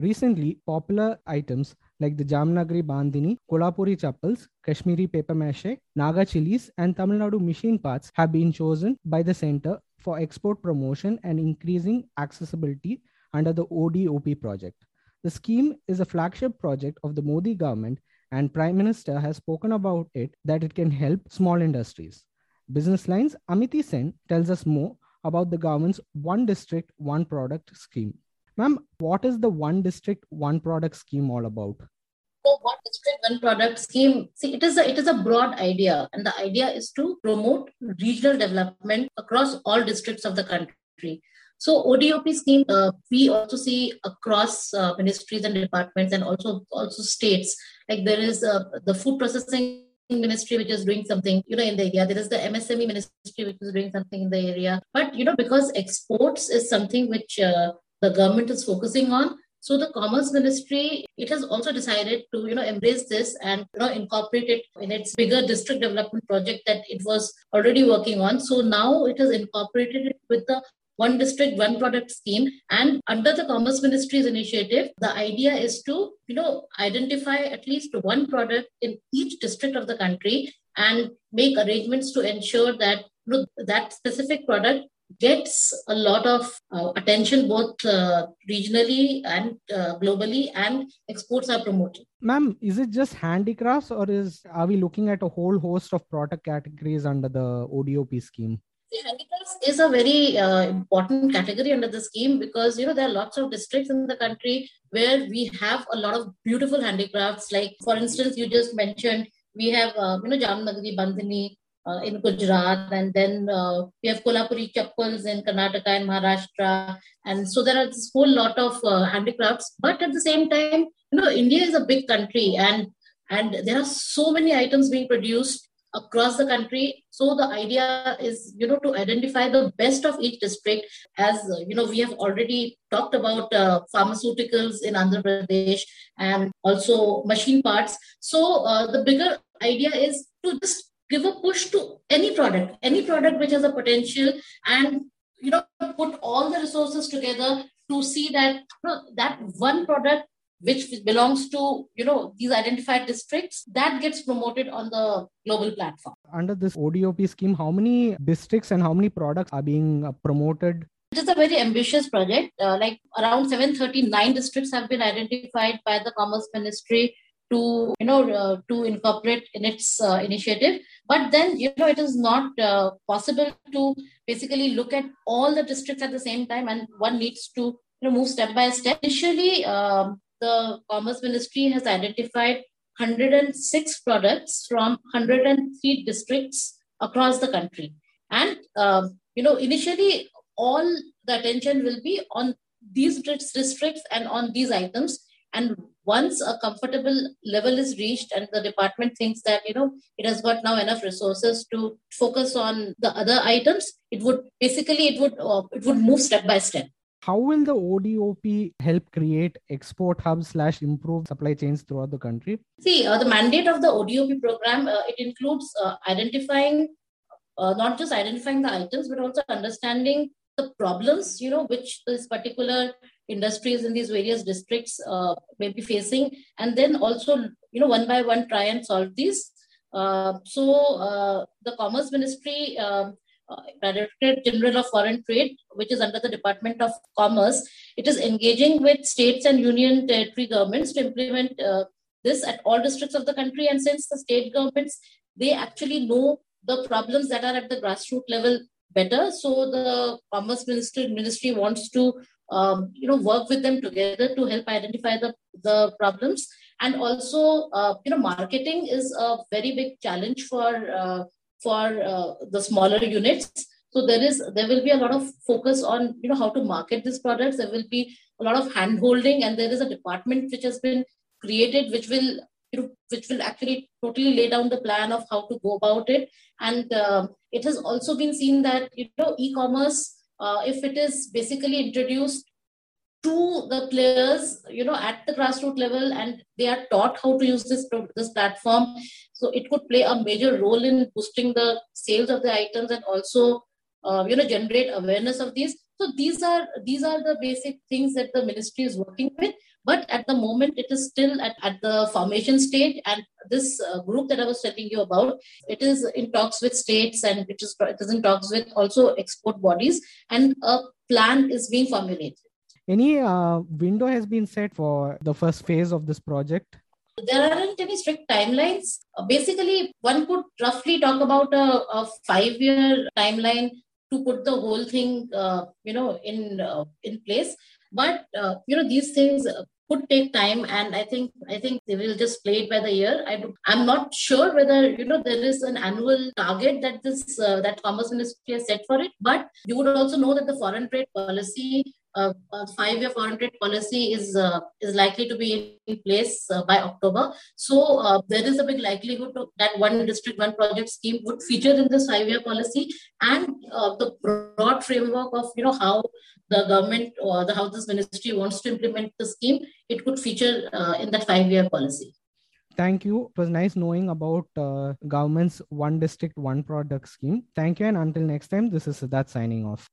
Recently, popular items like the Jamnagari Bandhini, Kolhapuri chappals, Kashmiri paper mache, Naga chilies, and Tamil Nadu machine parts have been chosen by the center for export promotion and increasing accessibility under the ODOP project. The scheme is a flagship project of the Modi government, and Prime Minister has spoken about it that it can help small industries. Business Lines Amiti Sen tells us more about the government's One District, One Product scheme. Ma'am, what is the one district, one product scheme all about? So one district, one product scheme. See, it is a it is a broad idea, and the idea is to promote regional development across all districts of the country. So ODOP scheme, uh, we also see across uh, ministries and departments, and also also states. Like there is uh, the food processing ministry which is doing something you know in the area there is the msme ministry which is doing something in the area but you know because exports is something which uh, the government is focusing on. So the Commerce Ministry, it has also decided to, you know, embrace this and you know incorporate it in its bigger district development project that it was already working on. So now it has incorporated it with the one district, one product scheme. And under the Commerce Ministry's initiative, the idea is to, you know, identify at least one product in each district of the country and make arrangements to ensure that you know, that specific product gets a lot of uh, attention both uh, regionally and uh, globally and exports are promoted ma'am is it just handicrafts or is are we looking at a whole host of product categories under the odop scheme See, handicrafts is a very uh, important category under the scheme because you know there are lots of districts in the country where we have a lot of beautiful handicrafts. Like for instance, you just mentioned we have uh, you know Jamnagari Bandhani, uh, in Gujarat, and then uh, we have Kolhapuri chappals in Karnataka and Maharashtra, and so there are this whole lot of uh, handicrafts. But at the same time, you know, India is a big country, and and there are so many items being produced across the country. So the idea is, you know, to identify the best of each district. As you know, we have already talked about uh, pharmaceuticals in Andhra Pradesh and also machine parts. So uh, the bigger idea is to just give a push to any product, any product which has a potential, and you know put all the resources together to see that you know, that one product which belongs to you know these identified districts that gets promoted on the global platform. Under this odop scheme how many districts and how many products are being uh, promoted? It is a very ambitious project. Uh, like around 739 districts have been identified by the commerce ministry to you know uh, to incorporate in its uh, initiative. But then you know it is not uh, possible to basically look at all the districts at the same time and one needs to you know move step by step. Initially um, the commerce ministry has identified 106 products from 103 districts across the country. And um, you know initially all the attention will be on these districts and on these items. And once a comfortable level is reached and the department thinks that you know it has got now enough resources to focus on the other items it would basically it would uh, it would move step by step. How will the odop help create export hubs slash improve supply chains throughout the country? See uh, the mandate of the odop program uh, it includes uh, identifying uh, not just identifying the items but also understanding the problems you know which this particular industries in these various districts uh, may be facing and then also you know one by one try and solve these uh, so uh, the commerce ministry um, uh, Directorate General of Foreign Trade, which is under the Department of Commerce, it is engaging with states and union territory governments to implement uh, this at all districts of the country. And since the state governments, they actually know the problems that are at the grassroots level better. So the Commerce Ministry Ministry wants to um, you know work with them together to help identify the the problems. And also uh, you know marketing is a very big challenge for uh, for uh, the smaller units. So there is there will be a lot of focus on you know how to market these products. There will be a lot of hand holding and there is a department which has been created which will which will actually totally lay down the plan of how to go about it and uh, it has also been seen that you know e-commerce uh, if it is basically introduced to the players you know at the grassroots level and they are taught how to use this this platform so it could play a major role in boosting the sales of the items and also uh, you know generate awareness of these So these are these are the basic things that the ministry is working with. But at the moment, it is still at, at the formation stage. And this uh, group that I was telling you about, it is in talks with states and it is, it is in talks with also export bodies. And a plan is being formulated. Any uh, window has been set for the first phase of this project? There aren't any strict timelines. Uh, basically, one could roughly talk about a, a five-year timeline to put the whole thing, uh, you know, in uh, in place. But uh, you know, these things could take time, and I think I think they will just play it by the year. I do, I'm not sure whether you know there is an annual target that this uh, that Commerce Ministry has set for it. But you would also know that the foreign trade policy uh, a five-year foreign trade policy is uh, is likely to be in place uh, by October. So uh, there is a big likelihood to, that one district, one project scheme would feature in this five-year policy, and uh, the broad framework of you know how the government or the how this ministry wants to implement the scheme, it could feature uh, in that five-year policy. Thank you. It was nice knowing about government's one district, one product scheme. Thank you, and until next time, this is Siddharth signing off.